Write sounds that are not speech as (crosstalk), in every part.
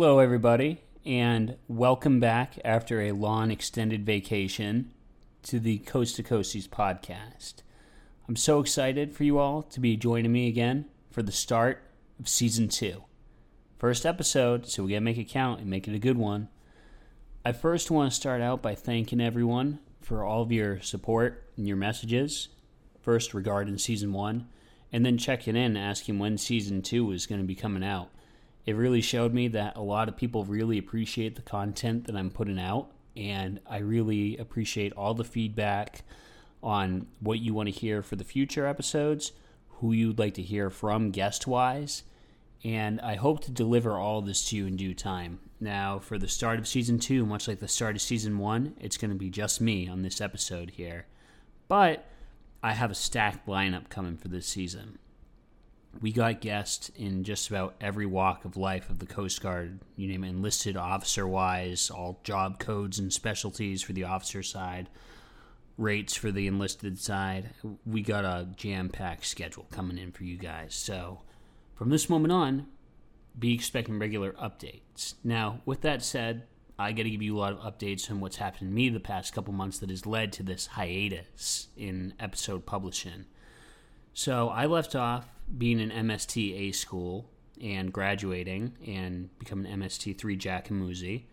Hello, everybody, and welcome back after a long extended vacation to the Coast to Coasties podcast. I'm so excited for you all to be joining me again for the start of season two. First episode, so we gotta make it count and make it a good one. I first want to start out by thanking everyone for all of your support and your messages. First, regarding season one, and then checking in, asking when season two is going to be coming out. It really showed me that a lot of people really appreciate the content that I'm putting out, and I really appreciate all the feedback on what you want to hear for the future episodes, who you'd like to hear from guest wise, and I hope to deliver all this to you in due time. Now, for the start of season two, much like the start of season one, it's going to be just me on this episode here. But I have a stacked lineup coming for this season. We got guests in just about every walk of life of the Coast Guard, you name it, enlisted officer wise, all job codes and specialties for the officer side, rates for the enlisted side. We got a jam packed schedule coming in for you guys. So, from this moment on, be expecting regular updates. Now, with that said, I got to give you a lot of updates on what's happened to me the past couple months that has led to this hiatus in episode publishing. So, I left off being an MST A school and graduating and becoming an MST 3 Jackamoozy.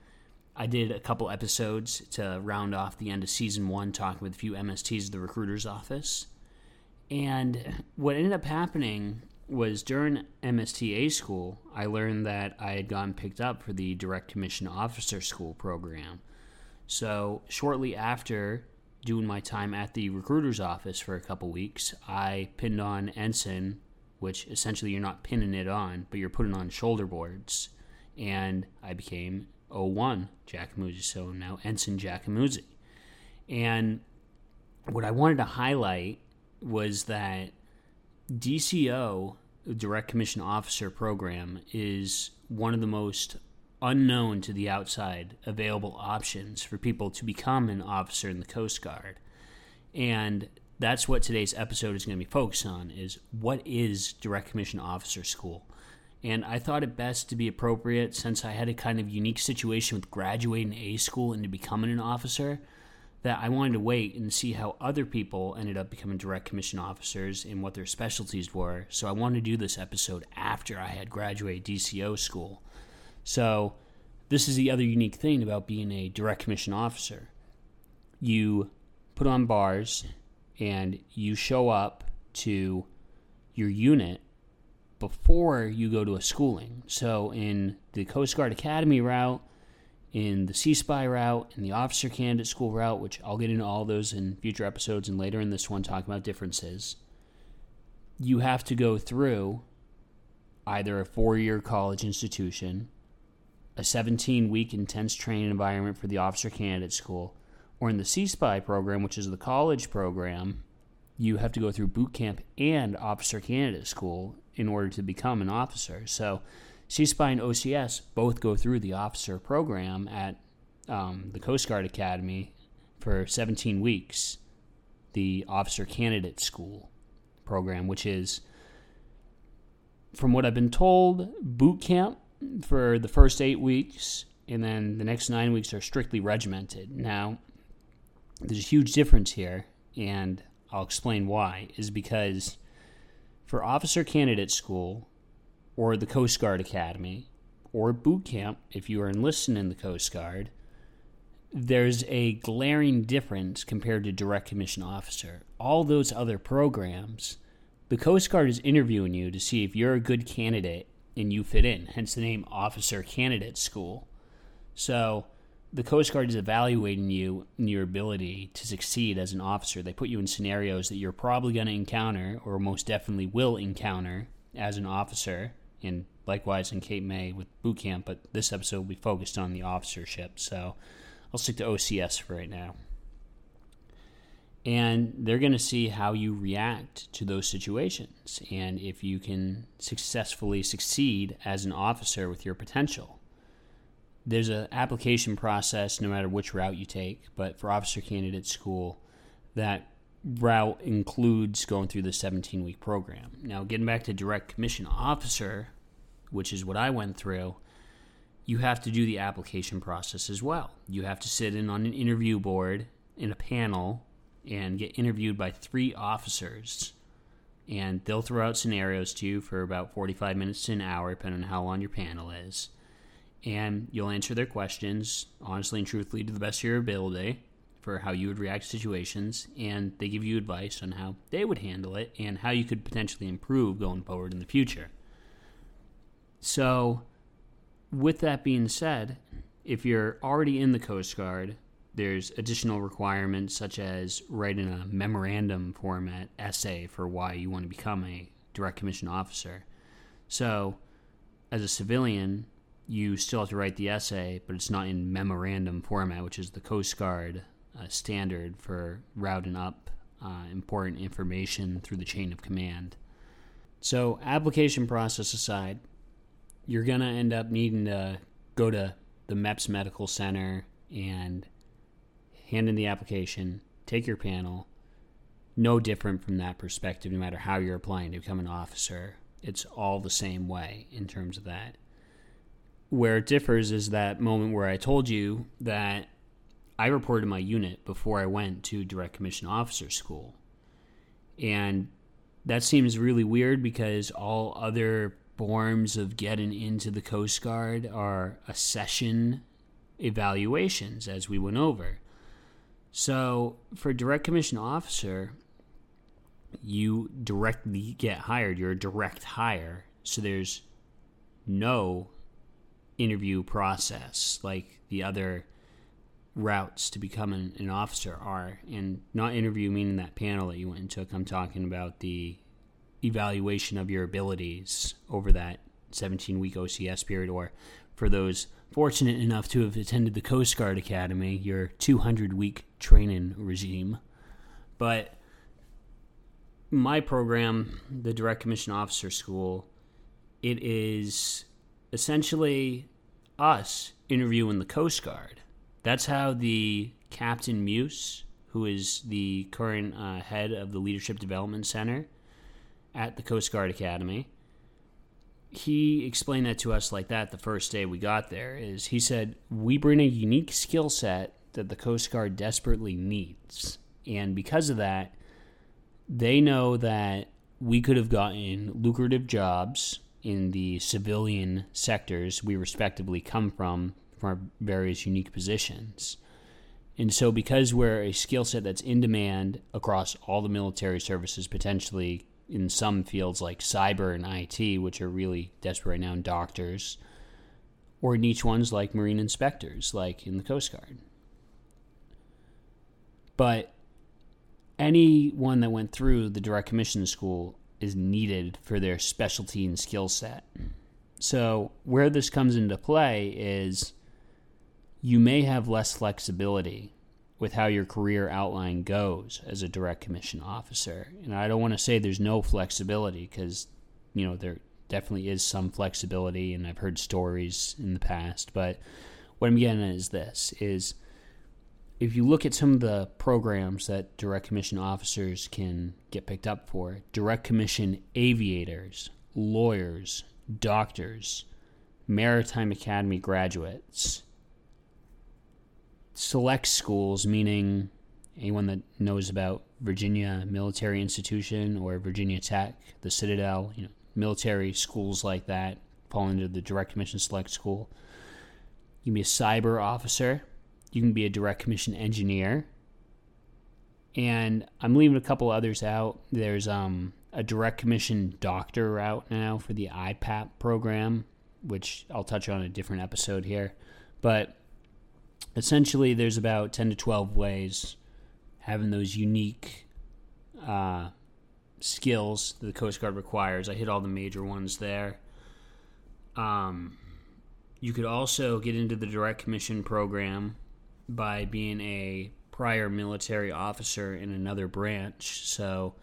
I did a couple episodes to round off the end of season one, talking with a few MSTs at the recruiter's office. And what ended up happening was during MSTA school, I learned that I had gotten picked up for the Direct Commission Officer School program. So, shortly after doing my time at the recruiter's office for a couple weeks, I pinned on Ensign, which essentially you're not pinning it on, but you're putting on shoulder boards. And I became 01 Jackamoozy, so now Ensign Jackamoozy. And what I wanted to highlight was that DCO, Direct Commission Officer Program, is one of the most unknown to the outside available options for people to become an officer in the Coast Guard. And that's what today's episode is going to be focused on is what is Direct Commission Officer School? And I thought it best to be appropriate since I had a kind of unique situation with graduating A school into becoming an officer that I wanted to wait and see how other people ended up becoming direct commission officers and what their specialties were. So I wanted to do this episode after I had graduated DCO school. So this is the other unique thing about being a direct commission officer. You put on bars and you show up to your unit before you go to a schooling. So in the Coast Guard Academy route, in the CSPI route, in the officer candidate school route, which I'll get into all those in future episodes and later in this one talking about differences. You have to go through either a four year college institution, a 17 week intense training environment for the officer candidate school, or in the CSPI program, which is the college program, you have to go through boot camp and officer candidate school in order to become an officer. So CSPI and OCS both go through the officer program at um, the Coast Guard Academy for 17 weeks, the Officer Candidate School program, which is, from what I've been told, boot camp for the first eight weeks, and then the next nine weeks are strictly regimented. Now, there's a huge difference here, and I'll explain why, is because for Officer Candidate School, or the Coast Guard Academy or boot camp if you are enlisted in the Coast Guard, there's a glaring difference compared to direct commission officer. All those other programs, the Coast Guard is interviewing you to see if you're a good candidate and you fit in, hence the name Officer Candidate School. So, the Coast Guard is evaluating you and your ability to succeed as an officer. They put you in scenarios that you're probably going to encounter, or most definitely will encounter, as an officer and likewise in Cape May with boot camp. But this episode will be focused on the officership, so I'll stick to OCS for right now. And they're going to see how you react to those situations and if you can successfully succeed as an officer with your potential. There's an application process no matter which route you take, but for officer candidate school, that route includes going through the 17 week program. Now, getting back to direct commission officer, which is what I went through, you have to do the application process as well. You have to sit in on an interview board in a panel and get interviewed by three officers. And they'll throw out scenarios to you for about 45 minutes to an hour, depending on how long your panel is. And you'll answer their questions honestly and truthfully to the best of your ability for how you would react to situations. And they give you advice on how they would handle it and how you could potentially improve going forward in the future. So, with that being said, if you're already in the Coast Guard, there's additional requirements such as writing a memorandum format essay for why you want to become a direct commission officer. So, as a civilian, you still have to write the essay, but it's not in memorandum format, which is the Coast Guard uh, standard for routing up uh, important information through the chain of command. So, application process aside, you're going to end up needing to go to the MEPS Medical Center and hand in the application, take your panel. No different from that perspective, no matter how you're applying to become an officer. It's all the same way in terms of that. Where it differs is that moment where I told you that I reported my unit before I went to direct commission officer school. And that seems really weird because all other forms of getting into the Coast Guard are accession evaluations, as we went over. So, for direct commission officer, you directly get hired. You're a direct hire. So, there's no interview process like the other routes to become an, an officer are. And not interview meaning that panel that you went and took. I'm talking about the evaluation of your abilities over that 17 week OCS period, or for those fortunate enough to have attended the Coast Guard Academy, your 200 week training regime. But my program, the Direct Commission Officer School, it is essentially us interviewing the Coast Guard. That's how the Captain Muse, who is the current uh, head of the Leadership Development Center, at the Coast Guard Academy. He explained that to us like that the first day we got there is he said, "We bring a unique skill set that the Coast Guard desperately needs." And because of that, they know that we could have gotten lucrative jobs in the civilian sectors we respectively come from from our various unique positions. And so, because we're a skill set that's in demand across all the military services, potentially in some fields like cyber and IT, which are really desperate right now, and doctors, or niche ones like marine inspectors, like in the Coast Guard. But anyone that went through the direct commission school is needed for their specialty and skill set. So, where this comes into play is you may have less flexibility with how your career outline goes as a direct commission officer. And I don't want to say there's no flexibility because, you know, there definitely is some flexibility and I've heard stories in the past, but what I'm getting at is this is if you look at some of the programs that direct commission officers can get picked up for, direct commission aviators, lawyers, doctors, maritime academy graduates, select schools, meaning anyone that knows about Virginia Military Institution or Virginia Tech, the Citadel, you know, military schools like that fall into the direct commission select school. You can be a cyber officer. You can be a direct commission engineer. And I'm leaving a couple others out. There's um, a direct commission doctor route now for the IPAP program, which I'll touch on a different episode here. But essentially there's about 10 to 12 ways having those unique uh, skills that the Coast Guard requires. I hit all the major ones there. Um, you could also get into the direct commission program by being a prior military officer in another branch. So,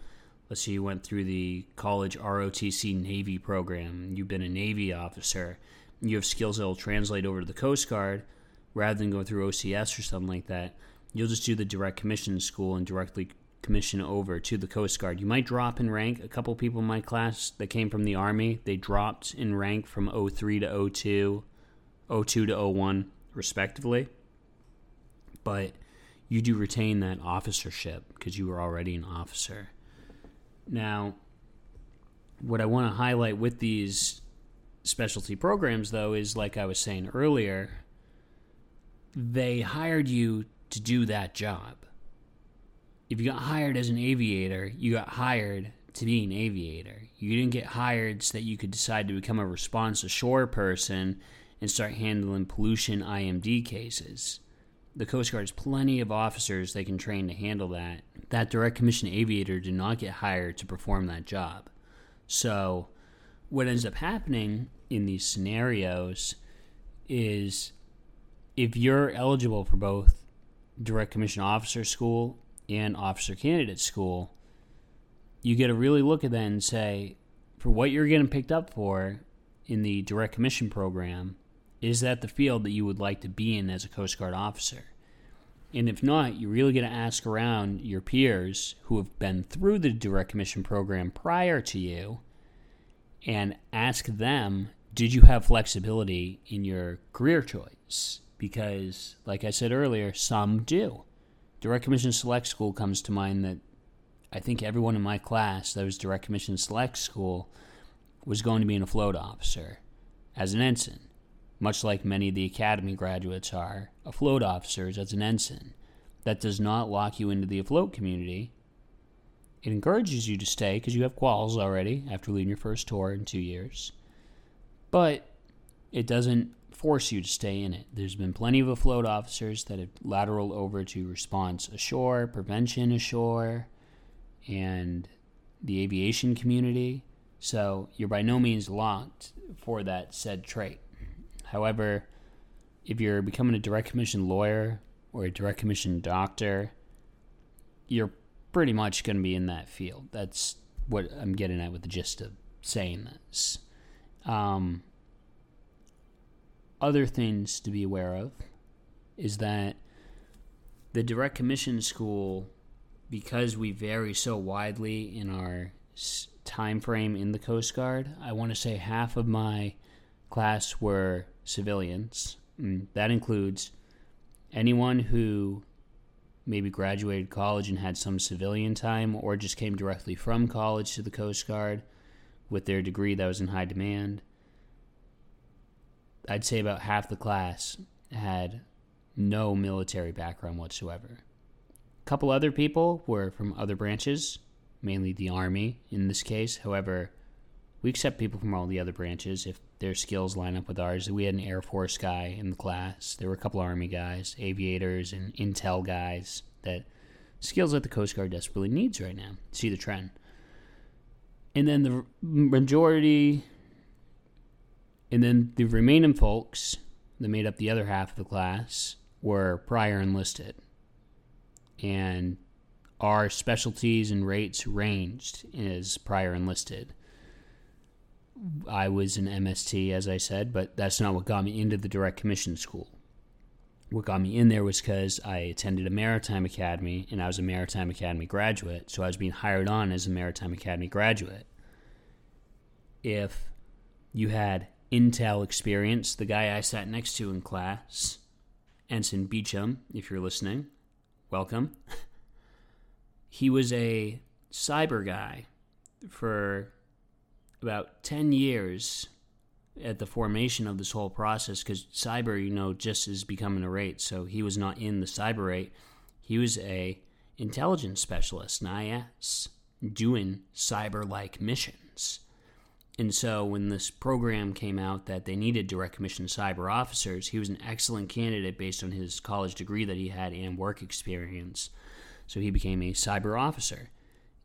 let's say you went through the college ROTC Navy program, you've been a Navy officer, you have skills that will translate over to the Coast Guard rather than go through OCS or something like that, you'll just do the direct commission school and directly commission over to the Coast Guard. You might drop in rank. A couple people in my class that came from the Army, they dropped in rank from 03 to 02, 02 to 01, respectively. But you do retain that officership because you were already an officer. Now, what I want to highlight with these specialty programs, though, is like I was saying earlier, they hired you to do that job. If you got hired as an aviator, you got hired to be an aviator. You didn't get hired so that you could decide to become a response ashore person and start handling pollution IMD cases. The Coast Guard has plenty of officers they can train to handle that. That direct commission aviator did not get hired to perform that job. So, what ends up happening in these scenarios is if you're eligible for both direct commission officer school and officer candidate school, you get to really look at that and say, for what you're getting picked up for in the direct commission program, is that the field that you would like to be in as a Coast Guard officer? And if not, you really got to ask around your peers who have been through the direct commission program prior to you and ask them, did you have flexibility in your career choice? Because, like I said earlier, some do. Direct commission select school comes to mind that I think everyone in my class that was direct commission select school was going to be an afloat officer as an ensign, much like many of the academy graduates are afloat officers as an ensign. That does not lock you into the afloat community. It encourages you to stay because you have quals already after leading your first tour in two years. But it doesn't force you to stay in it. There's been plenty of afloat officers that have lateral over to response ashore, prevention ashore, and the aviation community. So you're by no means locked for that said trait. However, if you're becoming a direct commission lawyer or a direct commission doctor, you're pretty much going to be in that field. That's what I'm getting at with the gist of saying this. Um, other things to be aware of is that the direct commission school because we vary so widely in our time frame in the Coast Guard, I want to say half of my class were civilians. Mm, that includes anyone who maybe graduated college and had some civilian time or just came directly from college to the Coast Guard with their degree that was in high demand. I'd say about half the class had no military background whatsoever. A couple other people were from other branches, mainly the Army in this case. However, we accept people from all the other branches if their skills line up with ours. We had an Air Force guy in the class. There were a couple Army guys, aviators, and intel guys that skills that the Coast Guard desperately needs right now. See the trend. And then the majority, and then the remaining folks that made up the other half of the class were prior enlisted and our specialties and rates ranged as prior enlisted. I was an MST, as I said, but that's not what got me into the direct commission school. What got me in there was because I attended a maritime academy and I was a maritime academy graduate, so I was being hired on as a maritime academy graduate. If you had Intel experience, the guy I sat next to in class, Ensign Beecham, if you're listening, welcome. (laughs) he was a cyber guy for about 10 years at the formation of this whole process because cyber, you know, just is becoming a rate. So he was not in the cyber rate. He was a intelligence specialist, an IS, doing cyber-like missions. And so when this program came out that they needed direct commission cyber officers, he was an excellent candidate based on his college degree that he had and work experience. So he became a cyber officer.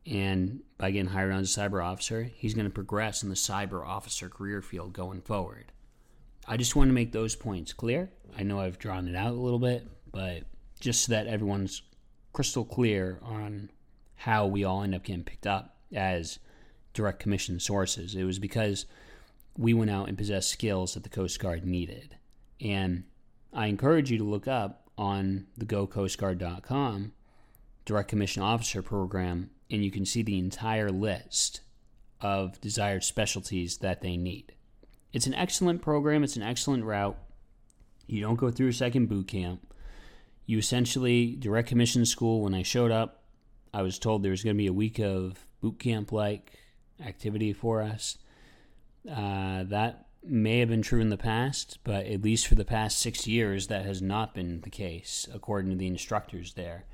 And by getting hired on as a cyber officer, he's going to progress in the cyber officer career field going forward. I just want to make those points clear. I know I've drawn it out a little bit, but just so that everyone's crystal clear on how we all end up getting picked up as direct commission sources. It was because we went out and possessed skills that the Coast Guard needed. And I encourage you to look up on the gocoastguard.com direct commission officer program, and you can see the entire list of desired specialties that they need. It's an excellent program, it's an excellent route. You don't go through a second boot camp. You essentially, direct commission school, when I showed up, I was told there was going to be a week of boot camp like activity for us. Uh, that may have been true in the past, but at least for the past six years, that has not been the case, according to the instructors there.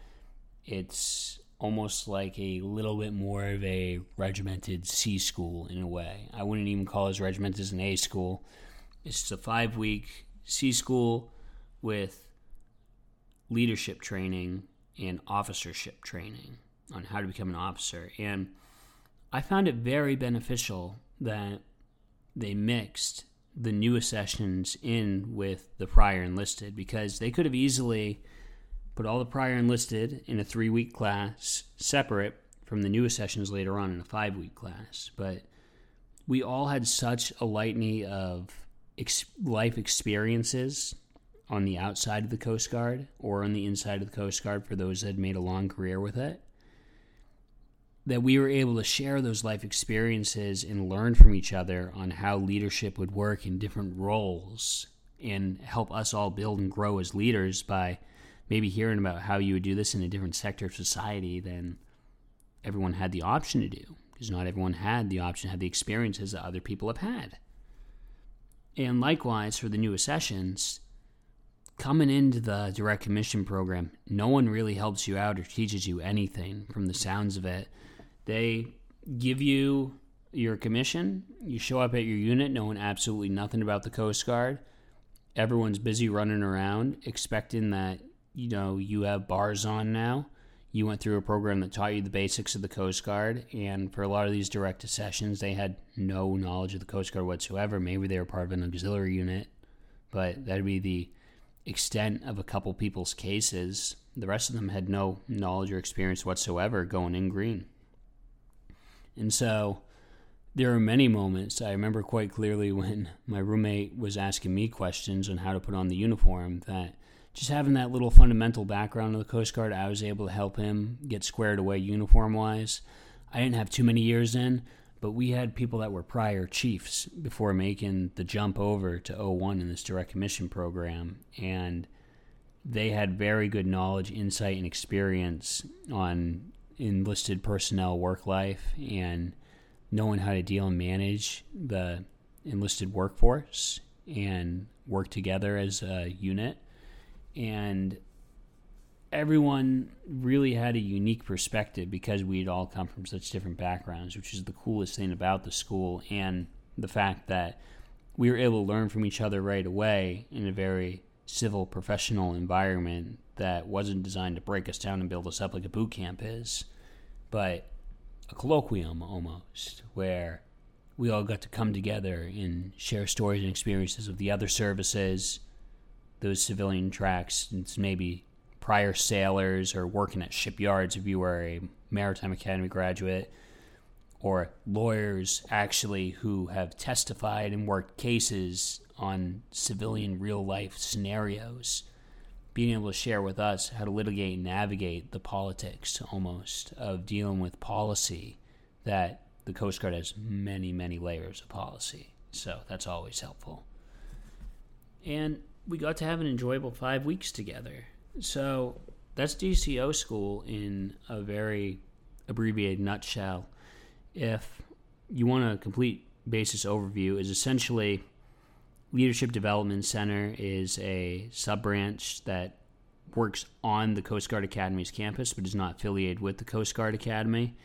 It's almost like a little bit more of a regimented C school in a way. I wouldn't even call it as regimented as an A school. It's a five week C school with leadership training and officership training on how to become an officer. And I found it very beneficial that they mixed the new accessions in with the prior enlisted because they could have easily put all the prior enlisted in a three week class separate from the new accessions later on in a five week class. But we all had such a litany of ex- life experiences on the outside of the Coast Guard or on the inside of the Coast Guard for those that had made a long career with it that we were able to share those life experiences and learn from each other on how leadership would work in different roles and help us all build and grow as leaders by maybe hearing about how you would do this in a different sector of society than everyone had the option to do because not everyone had the option had the experiences that other people have had and likewise for the new accessions coming into the direct commission program no one really helps you out or teaches you anything from the sounds of it they give you your commission. You show up at your unit knowing absolutely nothing about the Coast Guard. Everyone's busy running around, expecting that you know you have bars on now. You went through a program that taught you the basics of the Coast Guard, and for a lot of these direct accessions, they had no knowledge of the Coast Guard whatsoever. Maybe they were part of an auxiliary unit, but that'd be the extent of a couple people's cases. The rest of them had no knowledge or experience whatsoever going in green. And so there are many moments I remember quite clearly when my roommate was asking me questions on how to put on the uniform that just having that little fundamental background of the Coast Guard, I was able to help him get squared away uniform wise. I didn't have too many years in, but we had people that were prior chiefs before making the jump over to 01 in this direct commission program. And they had very good knowledge, insight, and experience on enlisted personnel work life and knowing how to deal and manage the enlisted workforce and work together as a unit. And everyone really had a unique perspective because we'd all come from such different backgrounds, which is the coolest thing about the school and the fact that we were able to learn from each other right away in a very civil professional environment that wasn't designed to break us down and build us up like a boot camp is, but a colloquium almost, where we all got to come together and share stories and experiences of the other services, those civilian tracks, and maybe prior sailors or working at shipyards if you were a maritime academy graduate or lawyers actually who have testified and worked cases on civilian real life scenarios, being able to share with us how to litigate and navigate the politics almost of dealing with policy that the Coast Guard has many, many layers of policy. So that's always helpful. And we got to have an enjoyable five weeks together. So that's DCO school in a very abbreviated nutshell. If you want a complete basis overview, is essentially Leadership Development Center is a sub branch that works on the Coast Guard Academy's campus, but is not affiliated with the Coast Guard Academy.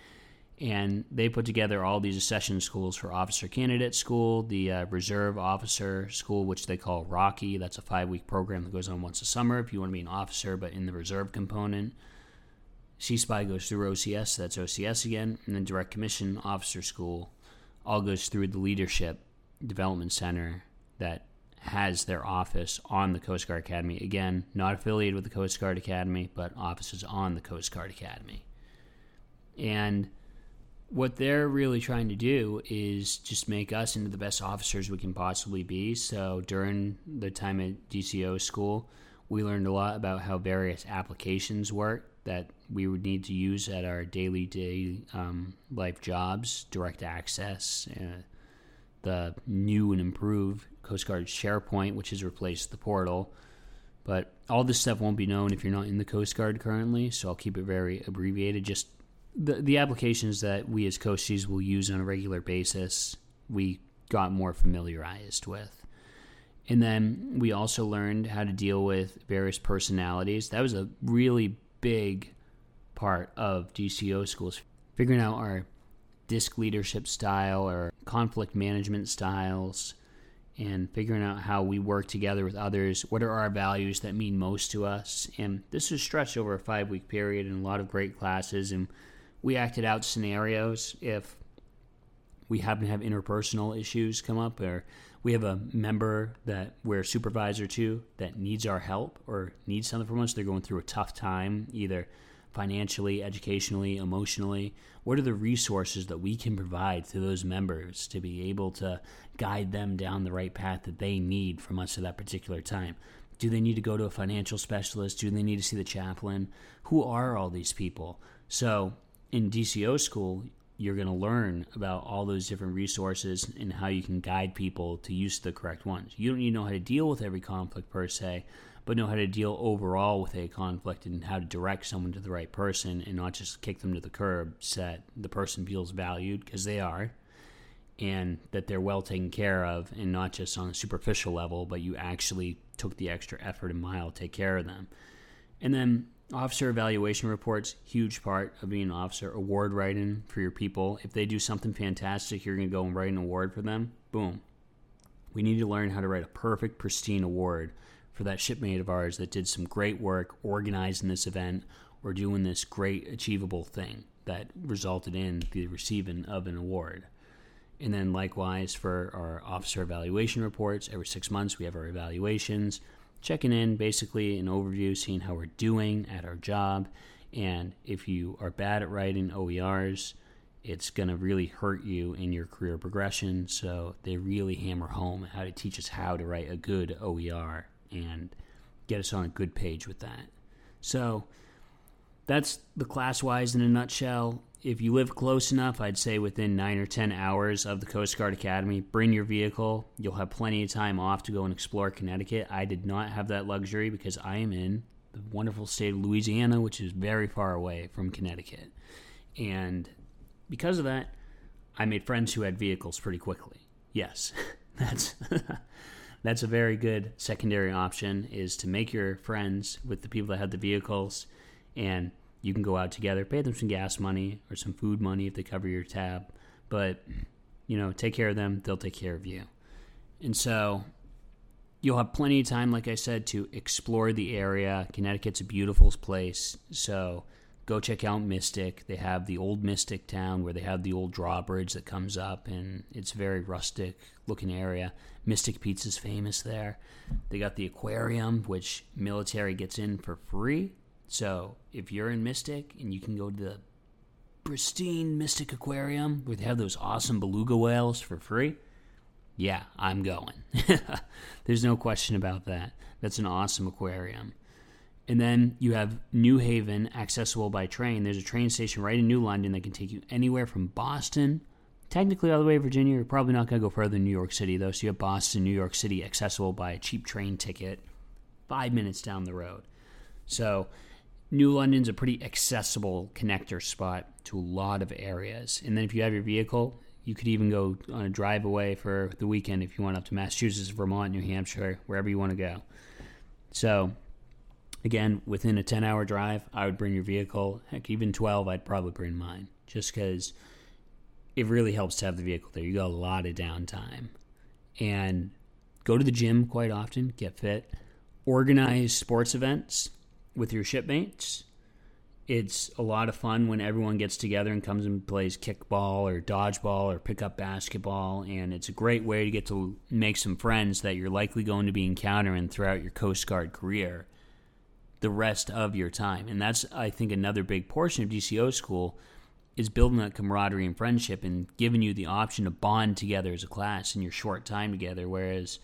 And they put together all these accession schools for Officer Candidate School, the uh, Reserve Officer School, which they call Rocky. That's a five week program that goes on once a summer if you want to be an officer, but in the reserve component. CSPI goes through OCS, that's OCS again. And then Direct Commission Officer School all goes through the Leadership Development Center that has their office on the Coast Guard Academy. Again, not affiliated with the Coast Guard Academy, but offices on the Coast Guard Academy. And what they're really trying to do is just make us into the best officers we can possibly be. So during the time at DCO school, we learned a lot about how various applications work that we would need to use at our daily day um, life jobs, direct access, uh, the new and improved Coast Guard SharePoint, which has replaced the portal. But all this stuff won't be known if you're not in the Coast Guard currently, so I'll keep it very abbreviated. Just the the applications that we as coasties will use on a regular basis, we got more familiarized with. And then we also learned how to deal with various personalities. That was a really big part of DCO schools, figuring out our DISC leadership style or conflict management styles, and figuring out how we work together with others. What are our values that mean most to us? And this was stretched over a five week period and a lot of great classes. And we acted out scenarios if we happen to have interpersonal issues come up or we have a member that we're a supervisor to that needs our help or needs something from us. They're going through a tough time, either financially, educationally, emotionally? What are the resources that we can provide to those members to be able to guide them down the right path that they need from us at that particular time? Do they need to go to a financial specialist? Do they need to see the chaplain? Who are all these people? So, in DCO school, you're going to learn about all those different resources and how you can guide people to use the correct ones. You don't need to know how to deal with every conflict per se, but know how to deal overall with a conflict and how to direct someone to the right person and not just kick them to the curb so that the person feels valued because they are and that they're well taken care of and not just on a superficial level, but you actually took the extra effort and mile to take care of them. And then officer evaluation reports, huge part of being an officer. Award writing for your people. If they do something fantastic, you're going to go and write an award for them. Boom. We need to learn how to write a perfect, pristine award for that shipmate of ours that did some great work organizing this event or doing this great achievable thing that resulted in the receiving of an award. And then likewise for our officer evaluation reports, every six months we have our evaluations, checking in basically an overview, seeing how we're doing at our job. And if you are bad at writing OERs, it's going to really hurt you in your career progression. So they really hammer home how to teach us how to write a good OER and get us on a good page with that. So that's the class wise in a nutshell. If you live close enough, I'd say within nine or 10 hours of the Coast Guard Academy, bring your vehicle. You'll have plenty of time off to go and explore Connecticut. I did not have that luxury because I am in the wonderful state of Louisiana, which is very far away from Connecticut. And because of that, I made friends who had vehicles pretty quickly. Yes, (laughs) that's (laughs) that's a very good secondary option is to make your friends with the people that have the vehicles and you can go out together pay them some gas money or some food money if they cover your tab but you know take care of them they'll take care of you and so you'll have plenty of time like i said to explore the area connecticut's a beautiful place so go check out Mystic. They have the old Mystic town where they have the old drawbridge that comes up, and it's a very rustic looking area. Mystic Pizza's famous there. They got the aquarium, which military gets in for free. So if you're in Mystic and you can go to the pristine Mystic Aquarium where they have those awesome beluga whales for free, yeah, I'm going. (laughs) There's no question about that. That's an awesome aquarium. And then you have New Haven, accessible by train. There's a train station right in New London that can take you anywhere from Boston, technically all the way to Virginia. You're probably not going to go further than New York City, though. So you have Boston, New York City, accessible by a cheap train ticket, five minutes down the road. So New London's a pretty accessible connector spot to a lot of areas. And then if you have your vehicle, you could even go on a drive away for the weekend if you want up to Massachusetts, Vermont, New Hampshire, wherever you want to go. So Again, within a 10 hour drive, I would bring your vehicle. Heck, even 12, I'd probably bring mine just because it really helps to have the vehicle there. You got a lot of downtime. And go to the gym quite often, get fit, organize sports events with your shipmates. It's a lot of fun when everyone gets together and comes and plays kickball or dodgeball or pick up basketball. And it's a great way to get to make some friends that you're likely going to be encountering throughout your Coast Guard career the rest of your time. And that's, I think, another big portion of DCO school is building that camaraderie and friendship and giving you the option to bond together as a class in your short time together. Whereas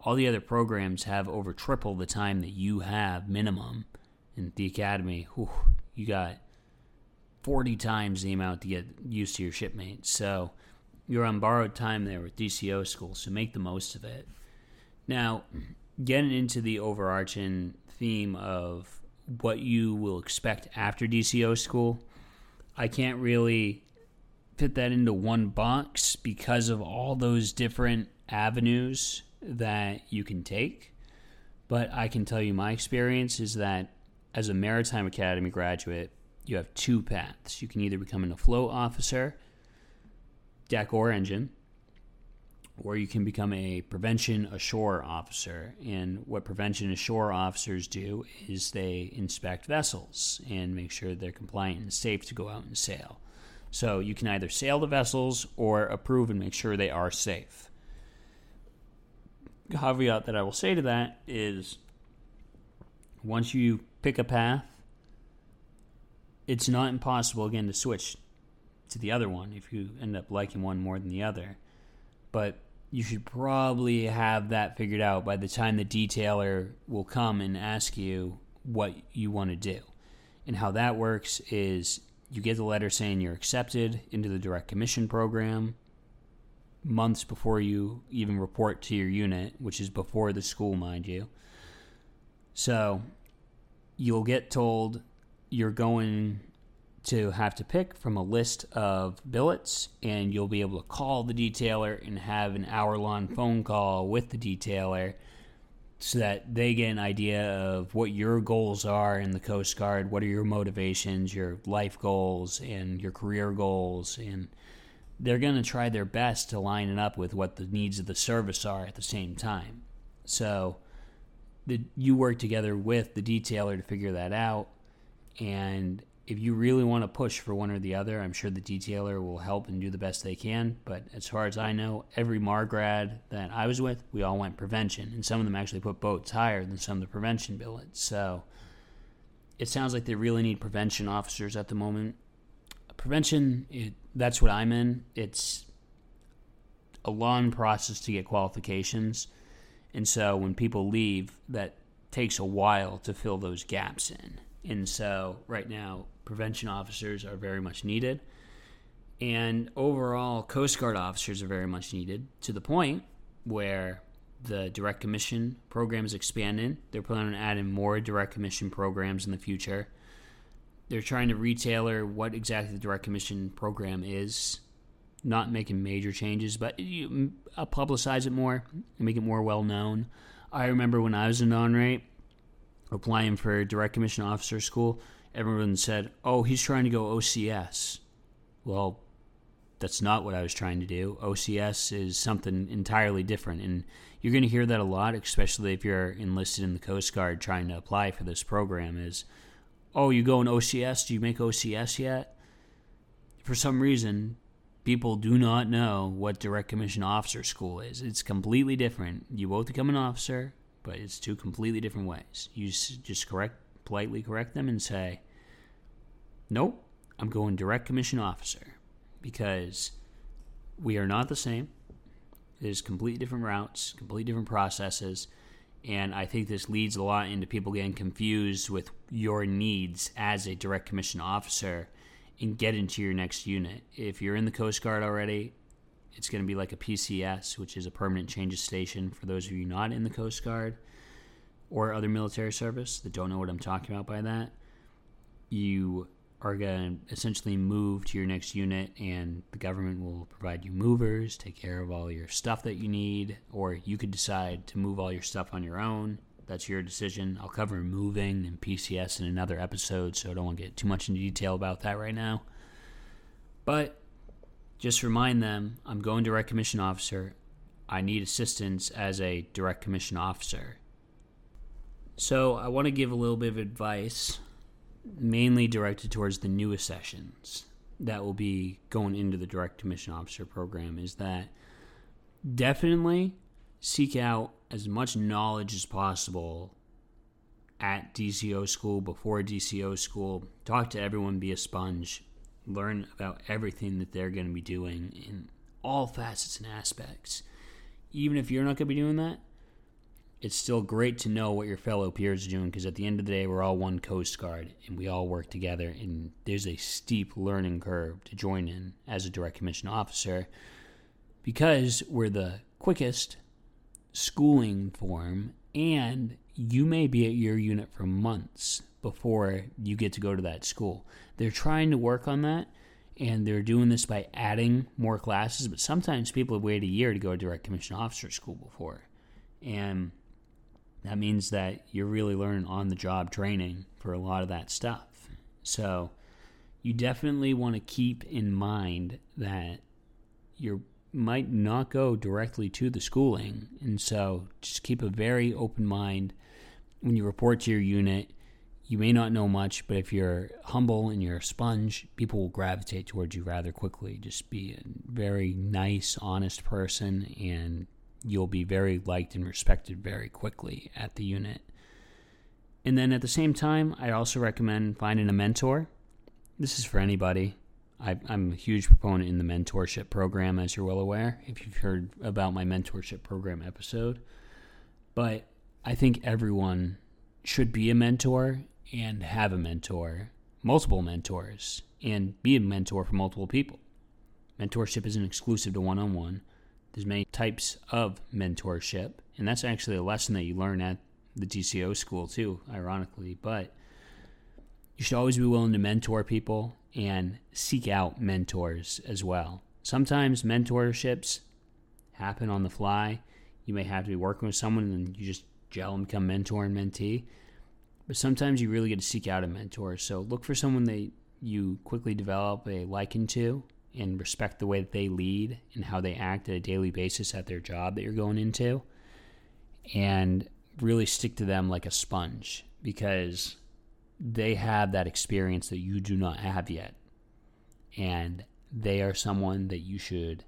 all the other programs have over triple the time that you have minimum. In the academy, whew, you got 40 times the amount to get used to your shipmates. So you're on borrowed time there with DCO school, so make the most of it. Now, getting into the overarching theme of what you will expect after DCO school, I can't really fit that into one box because of all those different avenues that you can take. But I can tell you my experience is that as a Maritime Academy graduate, you have two paths. You can either become an afloat officer, deck or engine, or you can become a prevention ashore officer. And what prevention ashore officers do is they inspect vessels and make sure they're compliant and safe to go out and sail. So you can either sail the vessels or approve and make sure they are safe. The caveat that I will say to that is once you pick a path, it's not impossible again to switch to the other one if you end up liking one more than the other. But you should probably have that figured out by the time the detailer will come and ask you what you want to do. And how that works is you get the letter saying you're accepted into the direct commission program months before you even report to your unit, which is before the school, mind you. So you'll get told you're going to have to pick from a list of billets, and you'll be able to call the detailer and have an hour long phone call with the detailer so that they get an idea of what your goals are in the Coast Guard, what are your motivations, your life goals, and your career goals, and they're going to try their best to line it up with what the needs of the service are at the same time. So, the, you work together with the detailer to figure that out, and if you really want to push for one or the other, I'm sure the detailer will help and do the best they can. But as far as I know, every MAR grad that I was with, we all went prevention, and some of them actually put boats higher than some of the prevention billets. So it sounds like they really need prevention officers at the moment. Prevention, it, that's what I'm in. It's a long process to get qualifications. And so when people leave, that takes a while to fill those gaps in. And so right now, prevention officers are very much needed. And overall, Coast Guard officers are very much needed to the point where the direct commission program is expanding. They're planning on adding more direct commission programs in the future. They're trying to retailer what exactly the direct commission program is, not making major changes, but you, uh, publicize it more and make it more well known. I remember when I was a non rate applying for direct commission officer school, everyone said, "Oh, he's trying to go OCS." Well, that's not what I was trying to do. OCS is something entirely different, and you're going to hear that a lot, especially if you're enlisted in the Coast Guard trying to apply for this program. Is, "Oh, you go in OCS? Do you make OCS yet?" For some reason, people do not know what direct commission officer school is. It's completely different. You both become an officer, but it's two completely different ways. You just correct politely correct them and say, Nope, I'm going direct commission officer because we are not the same. There's completely different routes, completely different processes. And I think this leads a lot into people getting confused with your needs as a direct commission officer and get into your next unit. If you're in the Coast Guard already, it's going to be like a PCS, which is a permanent changes station for those of you not in the Coast Guard or other military service that don't know what I'm talking about by that. You are going to essentially move to your next unit, and the government will provide you movers, take care of all your stuff that you need, or you could decide to move all your stuff on your own. That's your decision. I'll cover moving and PCS in another episode, so I don't want to get too much into detail about that right now. But just remind them I'm going direct commission officer. I need assistance as a direct commission officer. So I want to give a little bit of advice mainly directed towards the newest accessions that will be going into the direct commission officer program is that definitely seek out as much knowledge as possible at DCO school, before DCO school. Talk to everyone, be a sponge, learn about everything that they're going to be doing in all facets and aspects. Even if you're not going to be doing that, it's still great to know what your fellow peers are doing because at the end of the day, we're all one Coast Guard and we all work together. And there's a steep learning curve to join in as a direct commission officer. because we're the quickest schooling form and you may be at your unit for months before you get to go to that school. They're trying to work on that and they're doing this by adding more classes, but sometimes people have waited a year to go to direct commission officer school before. And that means that you're really learning on the job training for a lot of that stuff. So you definitely want to keep in mind that you might not go directly to the schooling. And so just keep a very open mind when you report to your unit. You may not know much, but if you're humble and you're a sponge, people will gravitate towards you rather quickly. Just be a very nice, honest person, and you'll be very liked and respected very quickly at the unit. And then at the same time, I also recommend finding a mentor. This is for anybody. I, am a huge proponent in the mentorship program, as you're well aware, if you've heard about my mentorship program episode. But I think everyone should be a mentor and have a mentor, multiple mentors, and be a mentor for multiple people. Mentorship isn't exclusive to one on one. There's many types of mentorship, and that's actually a lesson that you learn at the DCO school too, ironically. But you should always be willing to mentor people and seek out mentors as well. Sometimes mentorships happen on the fly. You may have to be working with someone and you just gel and become mentor and mentee. But sometimes you really get to seek out a mentor. So look for someone that you quickly develop a liking to and respect the way that they lead and how they act at a daily basis at their job that you're going into. And really stick to them like a sponge because they have that experience that you do not have yet. And they are someone that you should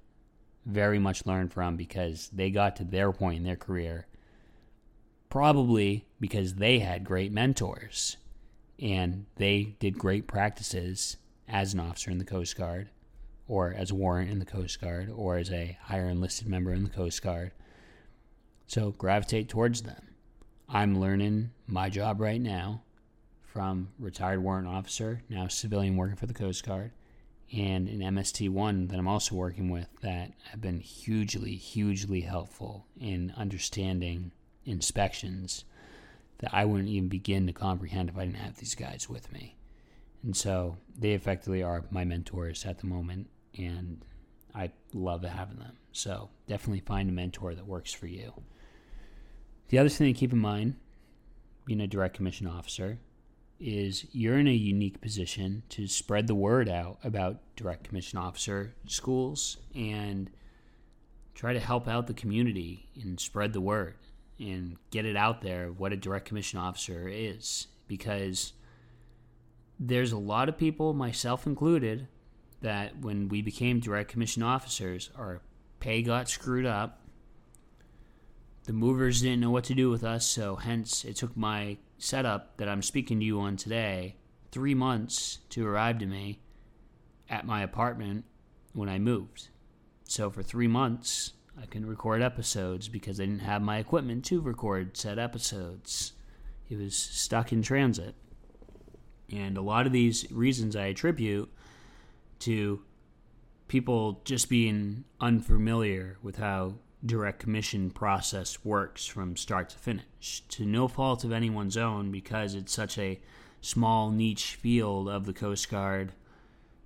very much learn from because they got to their point in their career probably because they had great mentors and they did great practices as an officer in the Coast Guard or as a warrant in the Coast Guard or as a higher enlisted member in the Coast Guard. So gravitate towards them. I'm learning my job right now from retired warrant officer, now civilian working for the Coast Guard, and an MST1 that I'm also working with that have been hugely, hugely helpful in understanding inspections that I wouldn't even begin to comprehend if I didn't have these guys with me. And so they effectively are my mentors at the moment, and I love having them. So definitely find a mentor that works for you. The other thing to keep in mind, being a direct commission officer, is you're in a unique position to spread the word out about direct commission officer schools and try to help out the community and spread the word and get it out there what a direct commission officer is because there's a lot of people, myself included, that when we became direct commission officers, our pay got screwed up. The movers didn't know what to do with us, so hence it took my setup that I'm speaking to you on today three months to arrive to me at my apartment when I moved. So for three months, I couldn't record episodes because I didn't have my equipment to record said episodes. It was stuck in transit. And a lot of these reasons I attribute to people just being unfamiliar with how direct commission process works from start to finish to no fault of anyone's own because it's such a small niche field of the coast guard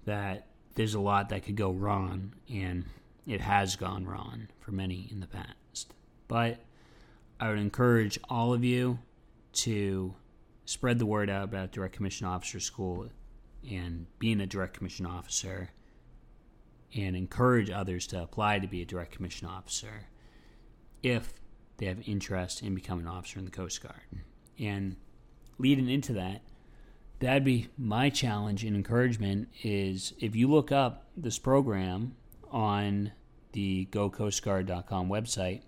that there's a lot that could go wrong and it has gone wrong for many in the past. But I would encourage all of you to spread the word out about Direct Commission Officer School and being a Direct Commission Officer and encourage others to apply to be a Direct Commission Officer if they have interest in becoming an officer in the Coast Guard. And leading into that, that'd be my challenge and encouragement is if you look up this program on the gocoastguard.com website.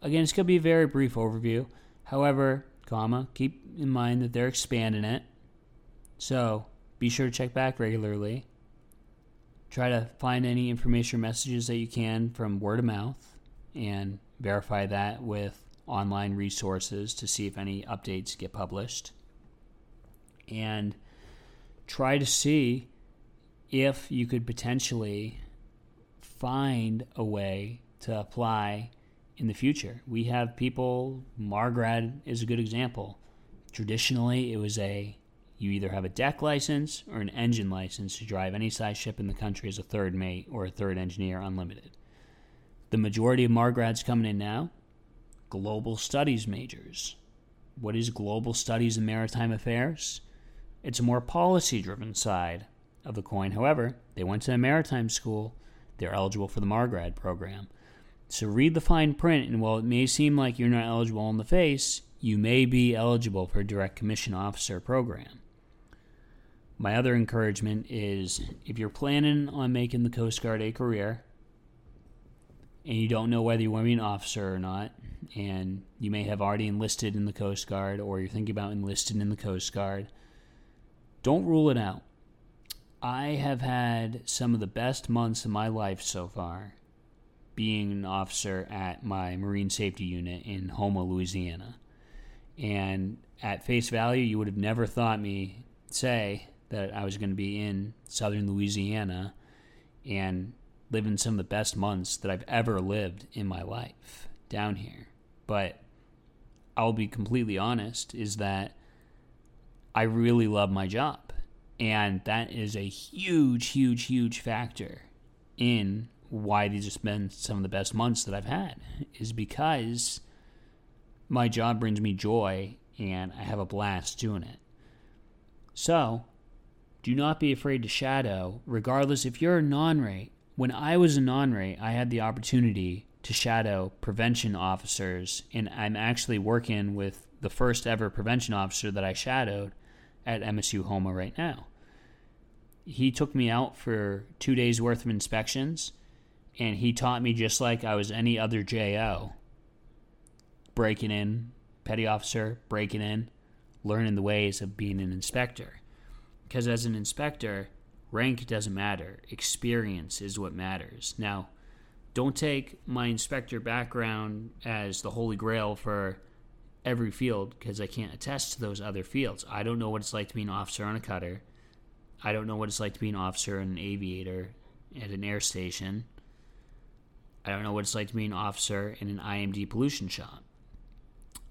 Again, it's going to be a very brief overview. However, comma, keep in mind that they're expanding it. So be sure to check back regularly. Try to find any information or messages that you can from word of mouth and verify that with online resources to see if any updates get published. And try to see if you could potentially find a way to apply in the future. We have people, Margrad is a good example. Traditionally, it was a you either have a deck license or an engine license to drive any size ship in the country as a third mate or a third engineer unlimited. The majority of Margrads coming in now, global studies majors. What is global studies and maritime affairs? It's a more policy driven side of the coin. However, they went to a maritime school, they're eligible for the Margrad program. So read the fine print, and while it may seem like you're not eligible in the face, you may be eligible for a direct commission officer program. My other encouragement is if you're planning on making the Coast Guard a career and you don't know whether you want to be an officer or not, and you may have already enlisted in the Coast Guard or you're thinking about enlisting in the Coast Guard, don't rule it out. I have had some of the best months of my life so far being an officer at my Marine Safety Unit in Houma, Louisiana. And at face value, you would have never thought me say that I was going to be in southern Louisiana and living some of the best months that I've ever lived in my life down here. But I'll be completely honest is that I really love my job. And that is a huge, huge, huge factor in why these have been some of the best months that I've had, is because my job brings me joy and I have a blast doing it. So, do not be afraid to shadow, regardless if you're a non rate. When I was a non rate, I had the opportunity to shadow prevention officers, and I'm actually working with the first ever prevention officer that I shadowed at MSU Houma right now. He took me out for two days worth of inspections, and he taught me just like I was any other JO breaking in, petty officer, breaking in, learning the ways of being an inspector. Because as an inspector, rank doesn't matter, experience is what matters. Now, don't take my inspector background as the holy grail for every field because I can't attest to those other fields. I don't know what it's like to be an officer on a cutter. I don't know what it's like to be an officer and an aviator at an air station. I don't know what it's like to be an officer in an IMD pollution shop.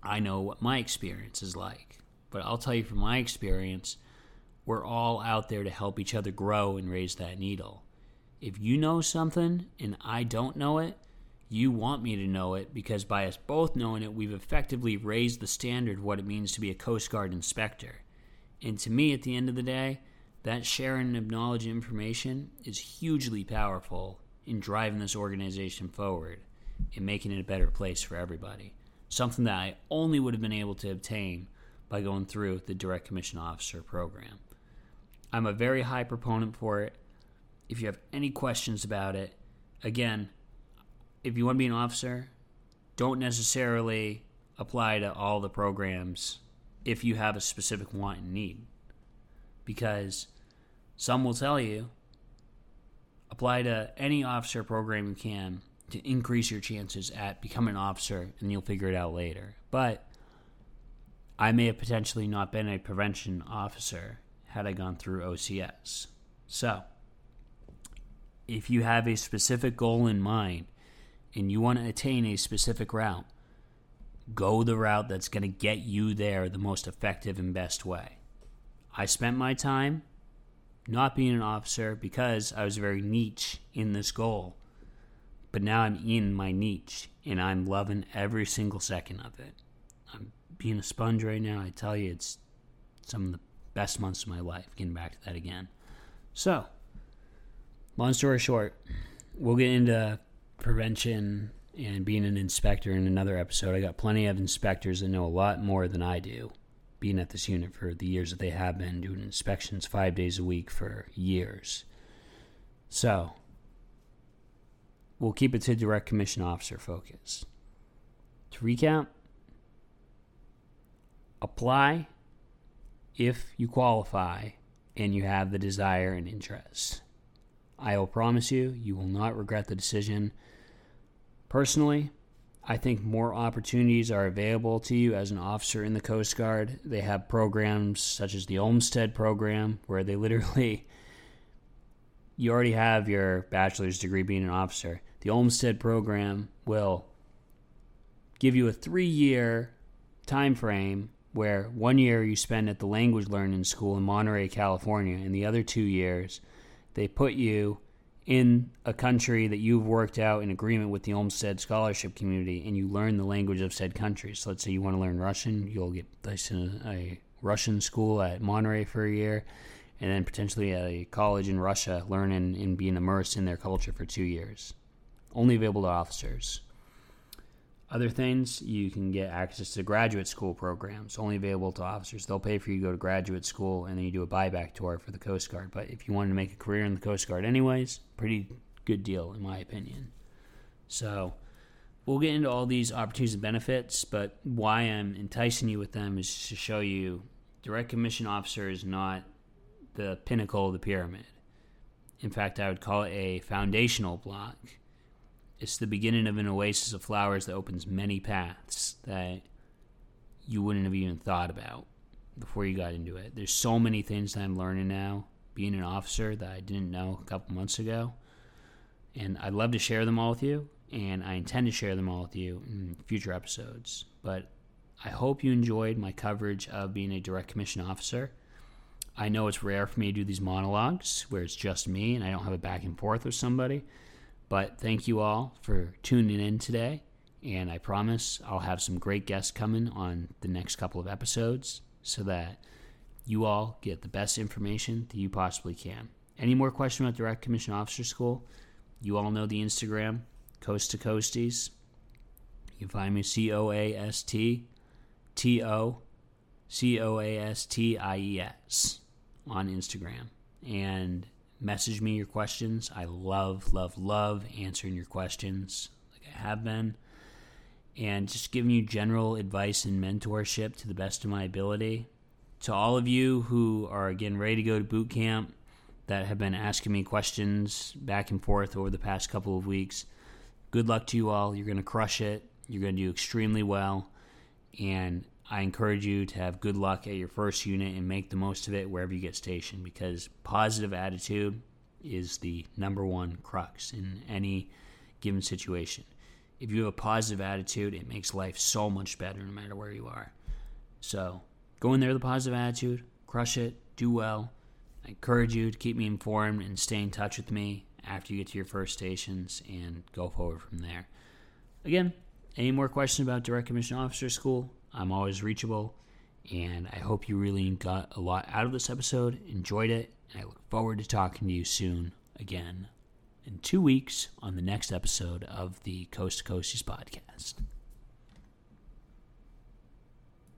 I know what my experience is like. But I'll tell you from my experience, we're all out there to help each other grow and raise that needle. If you know something and I don't know it, you want me to know it because by us both knowing it, we've effectively raised the standard of what it means to be a Coast Guard inspector. And to me, at the end of the day, that sharing and information is hugely powerful in driving this organization forward and making it a better place for everybody. Something that I only would have been able to obtain by going through the Direct Commission Officer program. I'm a very high proponent for it. If you have any questions about it, again, if you want to be an officer, don't necessarily apply to all the programs if you have a specific want and need. Because some will tell you apply to any officer program you can to increase your chances at becoming an officer and you'll figure it out later. But I may have potentially not been a prevention officer had I gone through OCS. So, if you have a specific goal in mind and you want to attain a specific route, go the route that's going to get you there the most effective and best way. I spent my time not being an officer because I was very niche in this goal. But now I'm in my niche and I'm loving every single second of it. I'm being a sponge right now. I tell you, it's some of the best months of my life. Getting back to that again. So, long story short, we'll get into prevention and being an inspector in another episode. I got plenty of inspectors that know a lot more than I do, being at this unit for the years that they have been doing inspections five days a week for years. So, we'll keep it to direct commission officer focus. To recap, apply if you qualify and you have the desire and interest. I will promise you, you will not regret the decision. Personally, I think more opportunities are available to you as an officer in the Coast Guard. They have programs such as the Olmsted program, where they literally (laughs) you already have your bachelor's degree being an officer, the Olmsted program will give you a three year time frame where one year you spend at the language learning school in Monterey, California, and the other two years they put you in a country that you've worked out in agreement with the Olmsted scholarship community and you learn the language of said country. So let's say you want to learn Russian, you'll get placed in a, Russian school at Monterey for a year and then potentially at a college in Russia learning and being immersed in their culture for two years. Only available to officers. Other things, you can get access to graduate school programs, only available to officers. They'll pay for you to go to graduate school and then you do a buyback tour for the Coast Guard. But if you wanted to make a career in the Coast Guard, anyways, pretty good deal, in my opinion. So, we'll get into all these opportunities and benefits, but why I'm enticing you with them is to show you direct commission officer is not the pinnacle of the pyramid. In fact, I would call it a foundational block it's the beginning of an oasis of flowers that opens many paths that you wouldn't have even thought about before you got into it. There's so many things that I'm learning now being an officer that I didn't know a couple months ago. And I'd love to share them all with you, and I intend to share them all with you in future episodes. But I hope you enjoyed my coverage of being a direct commission officer. I know it's rare for me to do these monologues where it's just me and I don't have a back and forth with somebody. But thank you all for tuning in today. And I promise I'll have some great guests coming on the next couple of episodes so that you all get the best information that you possibly can. Any more questions about Direct Commission Officer School? You all know the Instagram, Coast to Coasties. You can find me C O A S T T O C O A S T I E S on Instagram. And message me your questions. I love, love, love answering your questions like I have been. And just giving you general advice and mentorship to the best of my ability. To all of you who are getting ready to go to boot camp that have been asking me questions back and forth over the past couple of weeks, good luck to you all. You're going to crush it. You're going to do extremely well. And I encourage you to have good luck at your first unit and make the most of it wherever you get stationed because positive attitude is the number one crux in any given situation. If you have a positive attitude, it makes life so much better no matter where you are. So go in there with a positive attitude, crush it, do well. I encourage you to keep me informed and stay in touch with me after you get to your first stations and go forward from there. Again, any more questions about Direct Commission Officer School? I'm always reachable. And I hope you really got a lot out of this episode, enjoyed it, and I look forward to talking to you soon again in two weeks on the next episode of the Coast to Coasties podcast.